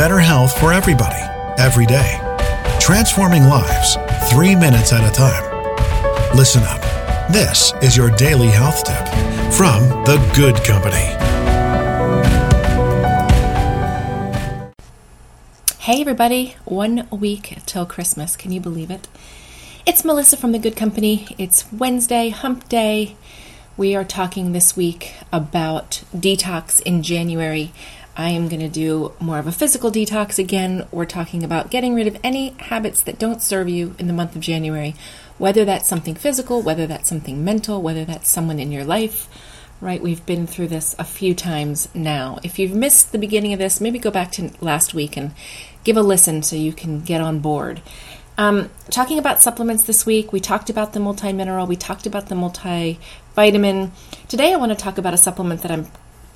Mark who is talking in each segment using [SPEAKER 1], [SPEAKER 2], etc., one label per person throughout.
[SPEAKER 1] better health for everybody, every day. Transforming lives, three minutes at a time. Listen up. This is your daily health tip from The Good Company.
[SPEAKER 2] Hey, everybody. One week till Christmas. Can you believe it? It's Melissa from The Good Company. It's Wednesday, hump day. We are talking this week about detox in January. I am going to do more of a physical detox again. We're talking about getting rid of any habits that don't serve you in the month of January, whether that's something physical, whether that's something mental, whether that's someone in your life, right? We've been through this a few times now. If you've missed the beginning of this, maybe go back to last week and give a listen so you can get on board. Um, talking about supplements this week, we talked about the multi mineral, we talked about the multivitamin. Today, I want to talk about a supplement that I'm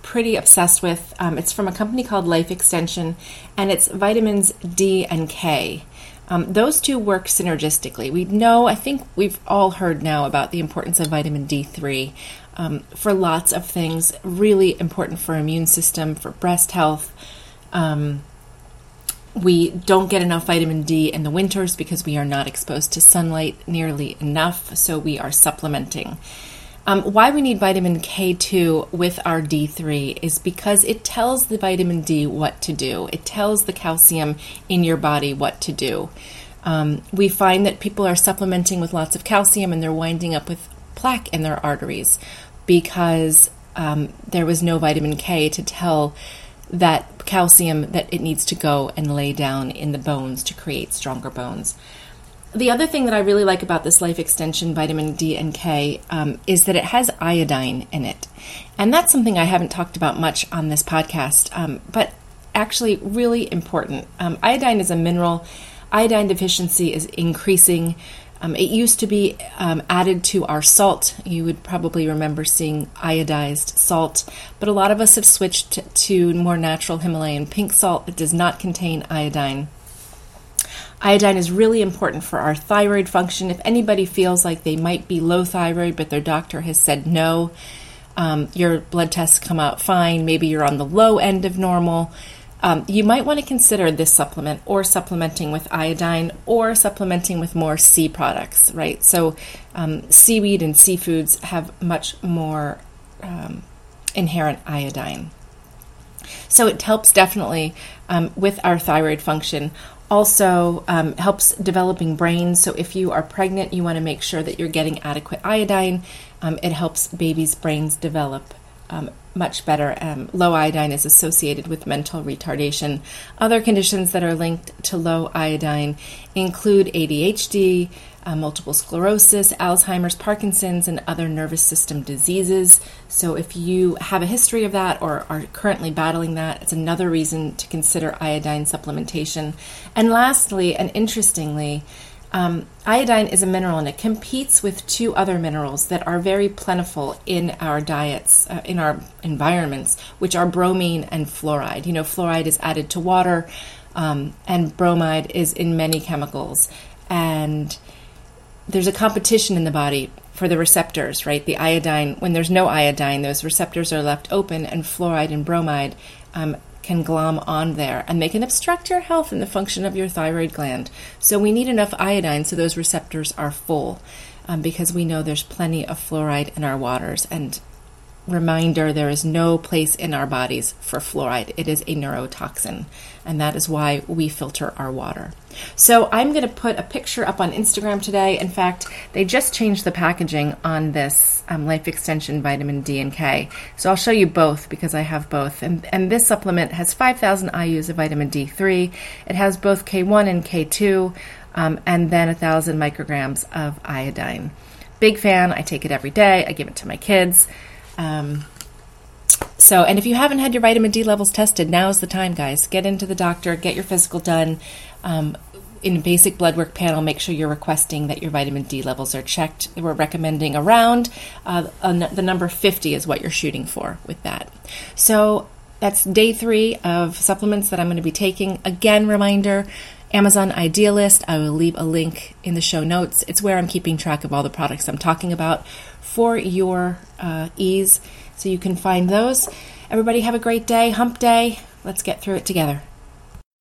[SPEAKER 2] pretty obsessed with. Um, it's from a company called Life Extension, and it's vitamins D and K. Um, those two work synergistically. We know, I think we've all heard now about the importance of vitamin D3 um, for lots of things, really important for immune system, for breast health. Um, we don't get enough vitamin D in the winters because we are not exposed to sunlight nearly enough, so we are supplementing. Um, why we need vitamin K2 with our D3 is because it tells the vitamin D what to do. It tells the calcium in your body what to do. Um, we find that people are supplementing with lots of calcium and they're winding up with plaque in their arteries because um, there was no vitamin K to tell that calcium that it needs to go and lay down in the bones to create stronger bones. The other thing that I really like about this life extension vitamin D and K um, is that it has iodine in it. And that's something I haven't talked about much on this podcast, um, but actually really important. Um, iodine is a mineral. Iodine deficiency is increasing um, it used to be um, added to our salt. You would probably remember seeing iodized salt, but a lot of us have switched to more natural Himalayan pink salt that does not contain iodine. Iodine is really important for our thyroid function. If anybody feels like they might be low thyroid, but their doctor has said no, um, your blood tests come out fine, maybe you're on the low end of normal, um, you might want to consider this supplement or supplementing with iodine or supplementing with more sea products, right? So, um, seaweed and seafoods have much more um, inherent iodine. So, it helps definitely um, with our thyroid function. Also, um, helps developing brains. So, if you are pregnant, you want to make sure that you're getting adequate iodine. Um, it helps babies' brains develop um, much better. Um, low iodine is associated with mental retardation. Other conditions that are linked to low iodine include ADHD, uh, multiple sclerosis, Alzheimer's, Parkinson's, and other nervous system diseases. So, if you have a history of that or are currently battling that, it's another reason to consider iodine supplementation. And lastly, and interestingly, um, iodine is a mineral and it competes with two other minerals that are very plentiful in our diets, uh, in our environments, which are bromine and fluoride. You know, fluoride is added to water, um, and bromide is in many chemicals. And there's a competition in the body for the receptors, right? The iodine, when there's no iodine, those receptors are left open, and fluoride and bromide um, can glom on there and they can obstruct your health and the function of your thyroid gland. So we need enough iodine so those receptors are full um, because we know there's plenty of fluoride in our waters and reminder there is no place in our bodies for fluoride. It is a neurotoxin, and that is why we filter our water. So, I'm going to put a picture up on Instagram today. In fact, they just changed the packaging on this um, Life Extension Vitamin D and K. So, I'll show you both because I have both. And, and this supplement has 5,000 IUs of vitamin D3, it has both K1 and K2, um, and then 1,000 micrograms of iodine. Big fan. I take it every day, I give it to my kids. Um, so, and if you haven't had your vitamin D levels tested, now is the time, guys. Get into the doctor, get your physical done. Um, in basic blood work panel, make sure you're requesting that your vitamin D levels are checked. We're recommending around uh, the number 50 is what you're shooting for with that. So that's day three of supplements that I'm going to be taking. Again, reminder Amazon Idea List. I will leave a link in the show notes. It's where I'm keeping track of all the products I'm talking about for your uh, ease so you can find those. Everybody have a great day, hump day. Let's get through it together.